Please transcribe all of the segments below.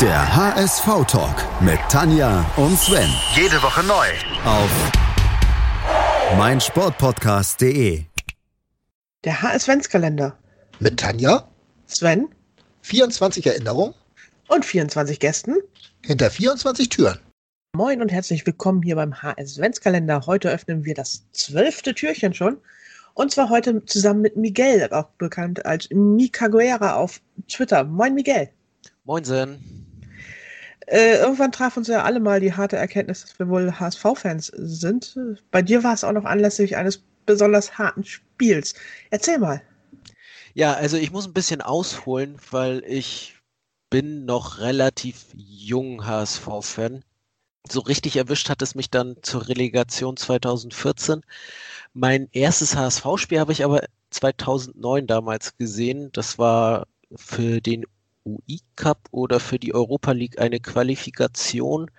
Der HSV-Talk mit Tanja und Sven. Jede Woche neu. Auf meinsportpodcast.de. Der HS-Ventskalender. Mit Tanja, Sven 24 Erinnerungen und 24 Gästen. hinter 24 Türen. Moin und herzlich willkommen hier beim HS-Ventskalender. Heute öffnen wir das zwölfte Türchen schon. Und zwar heute zusammen mit Miguel, auch bekannt als Micaguera auf Twitter. Moin Miguel. Moinsen. Äh, irgendwann traf uns ja alle mal die harte Erkenntnis, dass wir wohl HSV-Fans sind. Bei dir war es auch noch anlässlich eines besonders harten Spiels. Erzähl mal. Ja, also ich muss ein bisschen ausholen, weil ich bin noch relativ jung HSV-Fan. So richtig erwischt hat es mich dann zur Relegation 2014. Mein erstes HSV-Spiel habe ich aber 2009 damals gesehen. Das war für den UI Cup oder für die Europa League eine Qualifikation.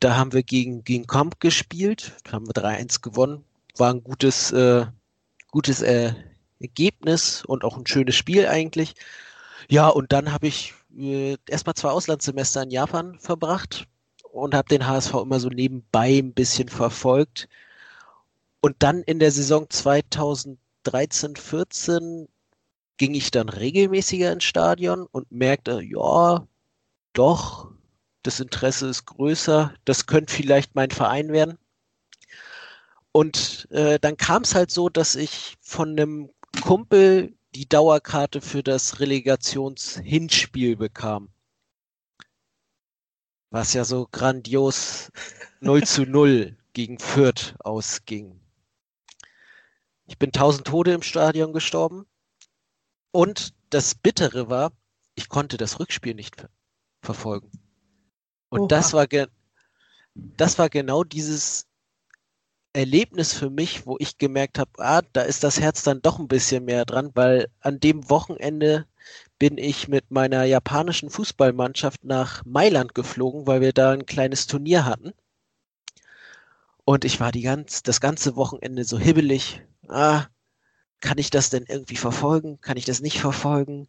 Da haben wir gegen, gegen Kamp gespielt, haben wir 3-1 gewonnen. War ein gutes, äh, gutes äh, Ergebnis und auch ein schönes Spiel eigentlich. Ja, und dann habe ich äh, erstmal zwei Auslandssemester in Japan verbracht und habe den HSV immer so nebenbei ein bisschen verfolgt. Und dann in der Saison 2013, 14 ging ich dann regelmäßiger ins Stadion und merkte, ja, doch, das Interesse ist größer, das könnte vielleicht mein Verein werden. Und äh, dann kam es halt so, dass ich von einem Kumpel die Dauerkarte für das Relegationshinspiel bekam. Was ja so grandios 0 zu 0 gegen Fürth ausging. Ich bin tausend Tode im Stadion gestorben. Und das Bittere war, ich konnte das Rückspiel nicht ver verfolgen. Und Oha. das war, das war genau dieses Erlebnis für mich, wo ich gemerkt habe, ah, da ist das Herz dann doch ein bisschen mehr dran, weil an dem Wochenende bin ich mit meiner japanischen Fußballmannschaft nach Mailand geflogen, weil wir da ein kleines Turnier hatten. Und ich war die ganz, das ganze Wochenende so hibbelig. Ah, kann ich das denn irgendwie verfolgen? Kann ich das nicht verfolgen?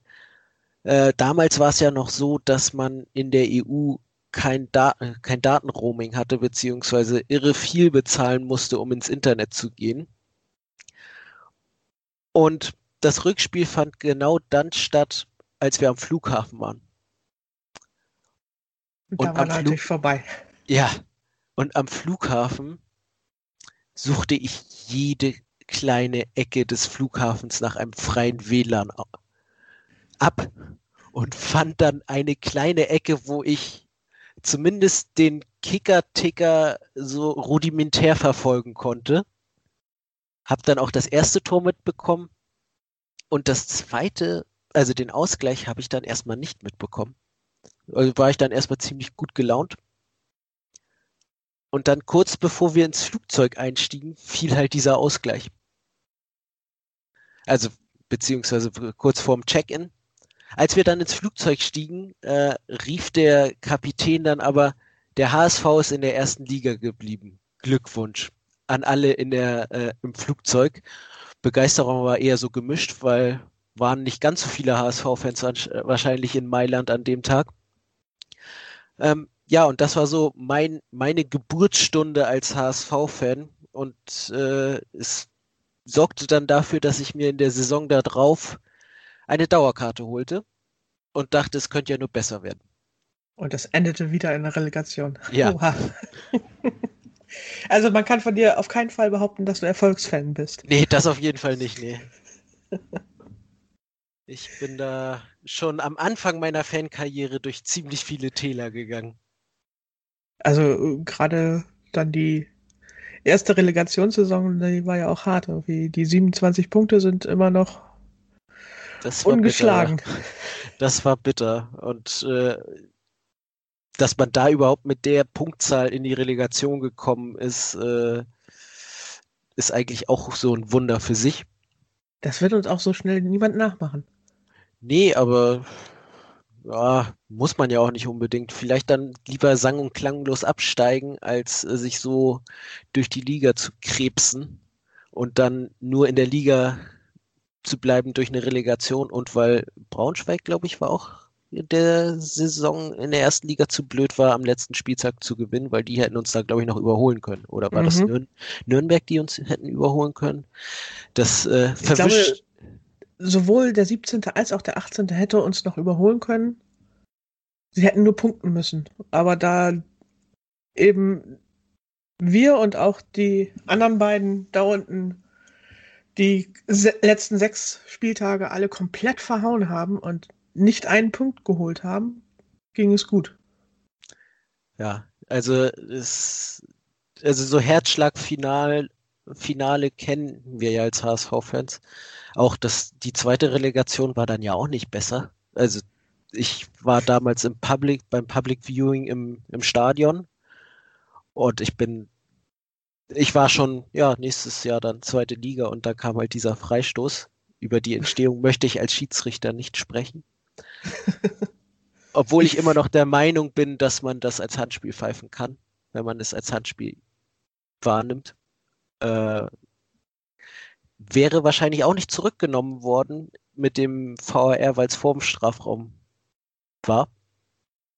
Äh, damals war es ja noch so, dass man in der EU kein, da kein Datenroaming hatte, beziehungsweise irre viel bezahlen musste, um ins Internet zu gehen. Und das Rückspiel fand genau dann statt, als wir am Flughafen waren. Und da war natürlich vorbei. Ja, und am Flughafen suchte ich jede kleine Ecke des Flughafens nach einem freien WLAN ab und fand dann eine kleine Ecke, wo ich zumindest den Kicker-Ticker so rudimentär verfolgen konnte. Hab dann auch das erste Tor mitbekommen und das zweite, also den Ausgleich, habe ich dann erstmal nicht mitbekommen. Also war ich dann erstmal ziemlich gut gelaunt. Und dann kurz bevor wir ins Flugzeug einstiegen, fiel halt dieser Ausgleich. Also, beziehungsweise kurz vorm Check-in. Als wir dann ins Flugzeug stiegen, äh, rief der Kapitän dann aber, der HSV ist in der ersten Liga geblieben. Glückwunsch an alle in der, äh, im Flugzeug. Begeisterung war eher so gemischt, weil waren nicht ganz so viele HSV-Fans wahrscheinlich in Mailand an dem Tag. Ähm, ja, und das war so mein, meine Geburtsstunde als HSV-Fan und äh, es sorgte dann dafür, dass ich mir in der Saison darauf eine Dauerkarte holte und dachte, es könnte ja nur besser werden. Und das endete wieder in der Relegation. Ja. Oha. also man kann von dir auf keinen Fall behaupten, dass du Erfolgsfan bist. Nee, das auf jeden Fall nicht, nee. Ich bin da schon am Anfang meiner Fankarriere durch ziemlich viele Täler gegangen. Also äh, gerade dann die erste Relegationssaison, die war ja auch hart. Irgendwie die 27 Punkte sind immer noch ungeschlagen. Bitter. Das war bitter. Und äh, dass man da überhaupt mit der Punktzahl in die Relegation gekommen ist, äh, ist eigentlich auch so ein Wunder für sich. Das wird uns auch so schnell niemand nachmachen. Nee, aber ja, muss man ja auch nicht unbedingt. Vielleicht dann lieber sang- und klanglos absteigen, als äh, sich so durch die Liga zu krebsen und dann nur in der Liga zu bleiben durch eine Relegation und weil Braunschweig, glaube ich, war auch der Saison in der ersten Liga zu blöd war, am letzten Spieltag zu gewinnen, weil die hätten uns da, glaube ich, noch überholen können. Oder war mhm. das Nür Nürnberg, die uns hätten überholen können? Das äh, verwischt. Sowohl der 17. als auch der 18. hätte uns noch überholen können. Sie hätten nur punkten müssen. Aber da eben wir und auch die anderen beiden da unten die letzten sechs Spieltage alle komplett verhauen haben und nicht einen Punkt geholt haben, ging es gut. Ja, also es, also so Herzschlagfinal Finale kennen wir ja als HSV-Fans. Auch das, die zweite Relegation war dann ja auch nicht besser. Also ich war damals im Public, beim Public Viewing im, im Stadion und ich bin ich war schon, ja, nächstes Jahr dann zweite Liga und da kam halt dieser Freistoß. Über die Entstehung möchte ich als Schiedsrichter nicht sprechen. Obwohl ich immer noch der Meinung bin, dass man das als Handspiel pfeifen kann, wenn man es als Handspiel wahrnimmt. Äh, wäre wahrscheinlich auch nicht zurückgenommen worden mit dem VAR, weil es vor dem Strafraum war.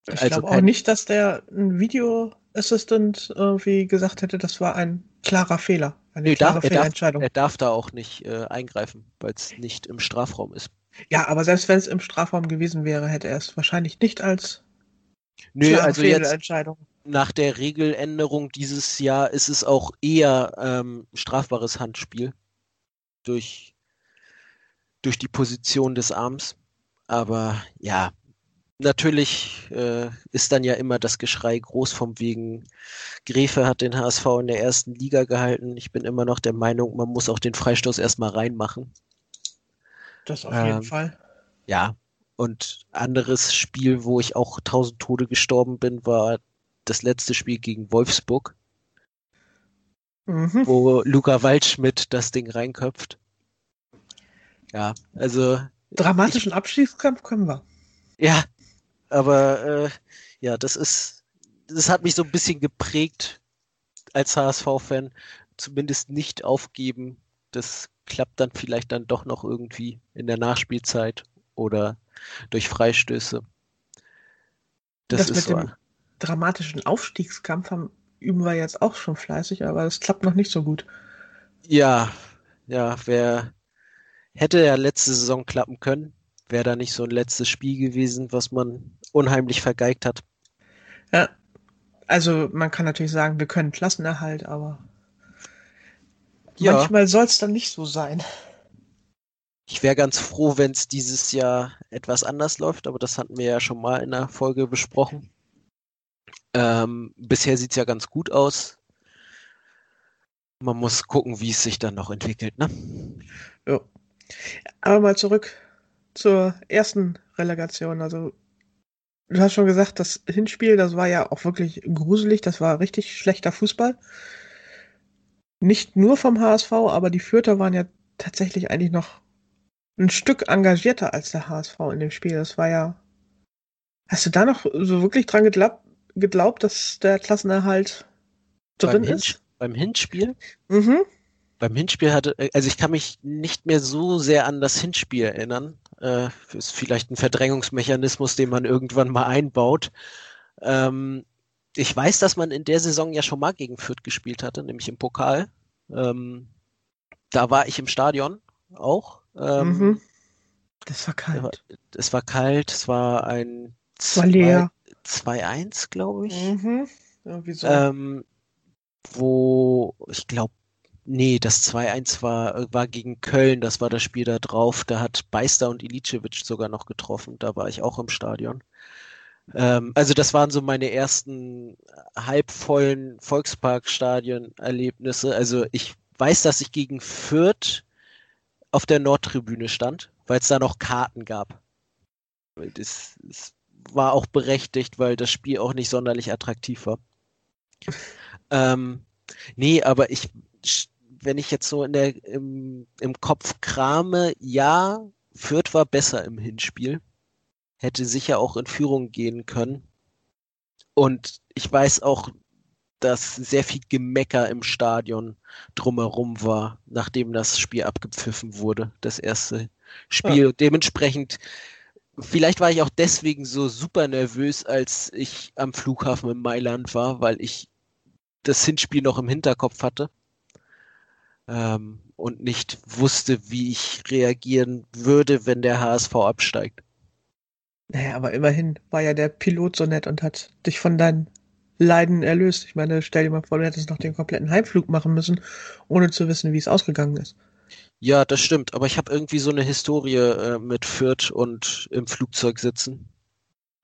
Ich also glaube auch nicht, dass der ein Video Assistant irgendwie gesagt hätte, das war ein klarer Fehler. Eine nee, klare darf, Fehlentscheidung. Er darf, er darf da auch nicht äh, eingreifen, weil es nicht im Strafraum ist. Ja, aber selbst wenn es im Strafraum gewesen wäre, hätte er es wahrscheinlich nicht als Nö, klare also Fehlentscheidung. Jetzt nach der Regeländerung dieses Jahr ist es auch eher ähm, strafbares Handspiel durch, durch die Position des Arms. Aber ja, natürlich äh, ist dann ja immer das Geschrei groß vom wegen, Gräfe hat den HSV in der ersten Liga gehalten. Ich bin immer noch der Meinung, man muss auch den Freistoß erstmal reinmachen. Das auf jeden ähm, Fall. Ja. Und anderes Spiel, wo ich auch tausend Tode gestorben bin, war das letzte Spiel gegen Wolfsburg. Mhm. Wo Luca Waldschmidt das Ding reinköpft. Ja, also. Dramatischen ich, Abschiedskampf können wir. Ja, aber äh, ja, das ist, das hat mich so ein bisschen geprägt als HSV-Fan. Zumindest nicht aufgeben. Das klappt dann vielleicht dann doch noch irgendwie in der Nachspielzeit oder durch Freistöße. Das, das ist so. dem dramatischen Aufstiegskampf haben, üben wir jetzt auch schon fleißig, aber das klappt noch nicht so gut. Ja, ja, wer hätte ja letzte Saison klappen können, wäre da nicht so ein letztes Spiel gewesen, was man unheimlich vergeigt hat. Ja, also man kann natürlich sagen, wir können Klassenerhalt, aber ja. manchmal soll es dann nicht so sein. Ich wäre ganz froh, wenn es dieses Jahr etwas anders läuft, aber das hatten wir ja schon mal in der Folge besprochen. Ähm, bisher sieht es ja ganz gut aus. Man muss gucken, wie es sich dann noch entwickelt, ne? Ja. Aber mal zurück zur ersten Relegation. Also du hast schon gesagt, das Hinspiel, das war ja auch wirklich gruselig, das war richtig schlechter Fußball. Nicht nur vom HSV, aber die Fürther waren ja tatsächlich eigentlich noch ein Stück engagierter als der HSV in dem Spiel. Das war ja. Hast du da noch so wirklich dran geglaubt, geglaubt dass der Klassenerhalt drin beim ist? beim Hinspiel? Mhm. Beim Hinspiel hatte, also ich kann mich nicht mehr so sehr an das Hinspiel erinnern. Äh, ist vielleicht ein Verdrängungsmechanismus, den man irgendwann mal einbaut. Ähm, ich weiß, dass man in der Saison ja schon mal gegen Fürth gespielt hatte, nämlich im Pokal. Ähm, da war ich im Stadion auch. Ähm, mhm. Das war kalt. Es war kalt, es war ein 2-1, glaube ich. Mhm. Irgendwie so. Ähm, wo ich glaube, Nee, das 2-1 war, war gegen Köln, das war das Spiel da drauf. Da hat Beister und Ilicevic sogar noch getroffen. Da war ich auch im Stadion. Ähm, also das waren so meine ersten halbvollen Volksparkstadion-Erlebnisse. Also ich weiß, dass ich gegen Fürth auf der Nordtribüne stand, weil es da noch Karten gab. Das, das war auch berechtigt, weil das Spiel auch nicht sonderlich attraktiv war. Ähm, nee, aber ich wenn ich jetzt so in der, im, im Kopf krame, ja, Fürth war besser im Hinspiel. Hätte sicher auch in Führung gehen können. Und ich weiß auch, dass sehr viel Gemecker im Stadion drumherum war, nachdem das Spiel abgepfiffen wurde, das erste Spiel. Ja. Dementsprechend vielleicht war ich auch deswegen so super nervös, als ich am Flughafen in Mailand war, weil ich das Hinspiel noch im Hinterkopf hatte ähm, und nicht wusste, wie ich reagieren würde, wenn der HSV absteigt. Naja, aber immerhin war ja der Pilot so nett und hat dich von deinen Leiden erlöst. Ich meine, stell dir mal vor, du hättest noch den kompletten Heimflug machen müssen, ohne zu wissen, wie es ausgegangen ist. Ja, das stimmt, aber ich habe irgendwie so eine Historie äh, mit Fürth und im Flugzeug sitzen.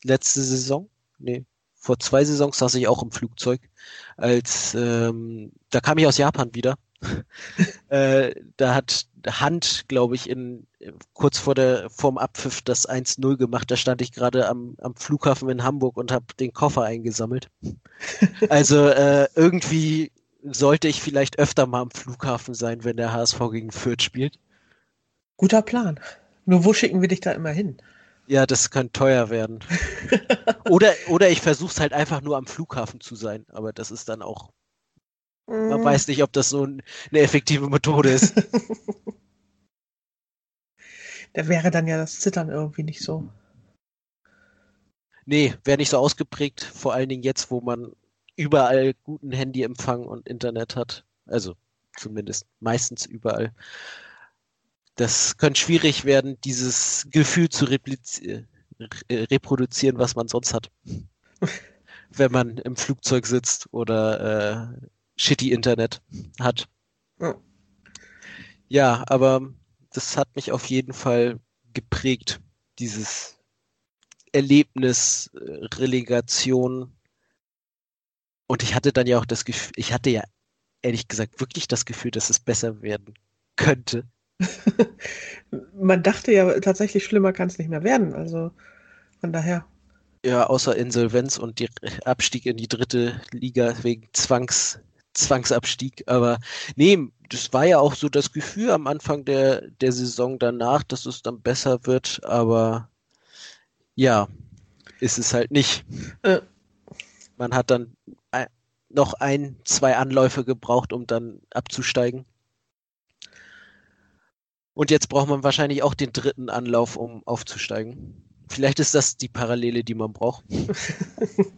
Letzte Saison? Nee, vor zwei Saisons saß ich auch im Flugzeug. Als ähm, da kam ich aus Japan wieder. äh, da hat Hand, glaube ich, in kurz vor der vorm Abpfiff das 1-0 gemacht. Da stand ich gerade am, am Flughafen in Hamburg und habe den Koffer eingesammelt. also äh, irgendwie sollte ich vielleicht öfter mal am Flughafen sein, wenn der HSV gegen Fürth spielt. Guter Plan. Nur wo schicken wir dich da immer hin? Ja, das kann teuer werden. oder, oder ich versuche es halt einfach nur am Flughafen zu sein, aber das ist dann auch. Man mm. weiß nicht, ob das so eine effektive Methode ist. da wäre dann ja das Zittern irgendwie nicht so. Nee, wäre nicht so ausgeprägt, vor allen Dingen jetzt, wo man überall guten Handyempfang und Internet hat. Also zumindest meistens überall. Das könnte schwierig werden, dieses Gefühl zu äh, reproduzieren, was man sonst hat. Wenn man im Flugzeug sitzt oder äh, shitty Internet hat. Ja. ja, aber das hat mich auf jeden Fall geprägt, dieses Erlebnis, äh, Relegation und ich hatte dann ja auch das Gefühl, ich hatte ja ehrlich gesagt wirklich das Gefühl, dass es besser werden könnte. Man dachte ja tatsächlich, schlimmer kann es nicht mehr werden. Also von daher. Ja, außer Insolvenz und die Abstieg in die dritte Liga wegen Zwangs, Zwangsabstieg. Aber nee, das war ja auch so das Gefühl am Anfang der, der Saison danach, dass es dann besser wird. Aber ja, ist es halt nicht. Äh. Man hat dann noch ein, zwei Anläufe gebraucht, um dann abzusteigen. Und jetzt braucht man wahrscheinlich auch den dritten Anlauf, um aufzusteigen. Vielleicht ist das die Parallele, die man braucht.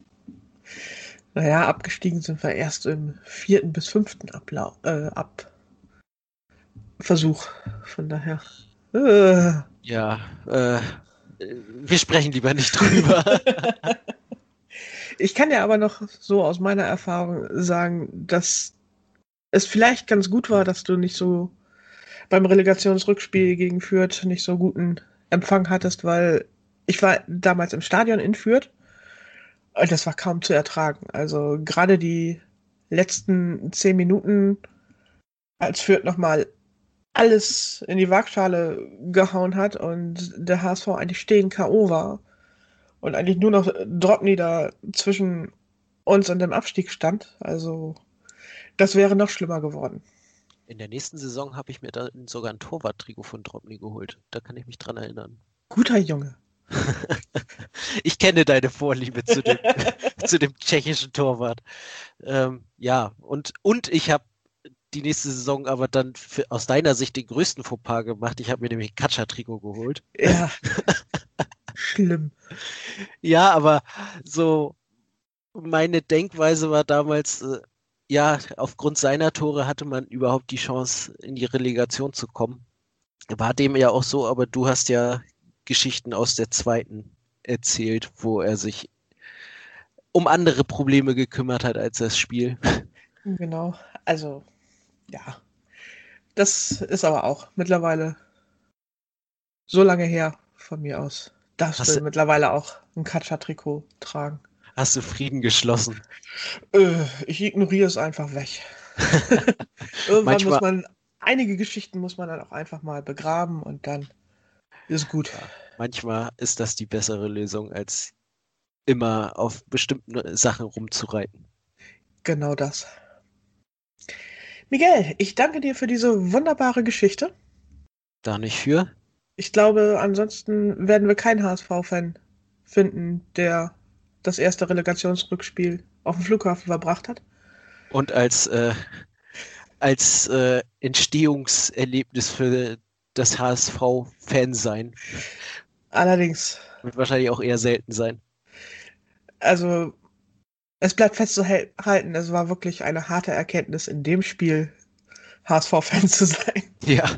naja, abgestiegen sind wir erst im vierten bis fünften Ablauf, äh, ab Versuch. Von daher. Äh. Ja, äh, wir sprechen lieber nicht drüber. Ich kann ja aber noch so aus meiner Erfahrung sagen, dass es vielleicht ganz gut war, dass du nicht so beim Relegationsrückspiel gegen Fürth nicht so guten Empfang hattest, weil ich war damals im Stadion in Fürth und das war kaum zu ertragen. Also gerade die letzten zehn Minuten, als Fürth nochmal alles in die Waagschale gehauen hat und der HSV eigentlich stehen K.O. war, und eigentlich nur noch Dropney da zwischen uns und dem Abstieg stand. Also das wäre noch schlimmer geworden. In der nächsten Saison habe ich mir dann sogar ein Torwart-Trikot von Dropney geholt. Da kann ich mich dran erinnern. Guter Junge. ich kenne deine Vorliebe zu dem, zu dem tschechischen Torwart. Ähm, ja, und, und ich habe die nächste Saison aber dann für, aus deiner Sicht den größten Fauxpas gemacht. Ich habe mir nämlich ein Katscha-Trikot geholt. Ja. Schlimm. Ja, aber so meine Denkweise war damals, äh, ja, aufgrund seiner Tore hatte man überhaupt die Chance, in die Relegation zu kommen. War dem ja auch so, aber du hast ja Geschichten aus der zweiten erzählt, wo er sich um andere Probleme gekümmert hat als das Spiel. Genau, also ja, das ist aber auch mittlerweile so lange her von mir aus. Darfst du mittlerweile auch ein Katscha-Trikot tragen. Hast du Frieden geschlossen? Äh, ich ignoriere es einfach weg. Irgendwann Manchmal, muss man, einige Geschichten muss man dann auch einfach mal begraben und dann ist gut. Ja, manchmal ist das die bessere Lösung, als immer auf bestimmten Sachen rumzureiten. Genau das. Miguel, ich danke dir für diese wunderbare Geschichte. Da nicht für ich glaube, ansonsten werden wir keinen HSV-Fan finden, der das erste Relegationsrückspiel auf dem Flughafen verbracht hat. Und als, äh, als äh, Entstehungserlebnis für das HSV-Fan sein. Allerdings, Wird wahrscheinlich auch eher selten sein. also es bleibt festzuhalten, es war wirklich eine harte Erkenntnis in dem Spiel, HSV-Fan zu sein. Ja,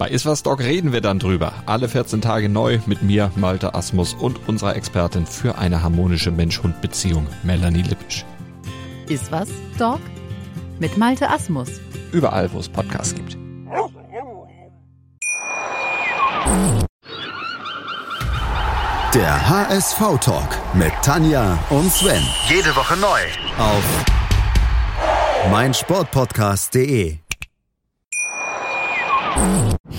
Bei Iswas Dog reden wir dann drüber. Alle 14 Tage neu mit mir, Malte Asmus und unserer Expertin für eine harmonische Mensch-Hund-Beziehung, Melanie Lippisch. Ist was, Dog? Mit Malte Asmus. Überall, wo es Podcasts gibt. Der HSV-Talk mit Tanja und Sven. Jede Woche neu. Auf meinsportpodcast.de.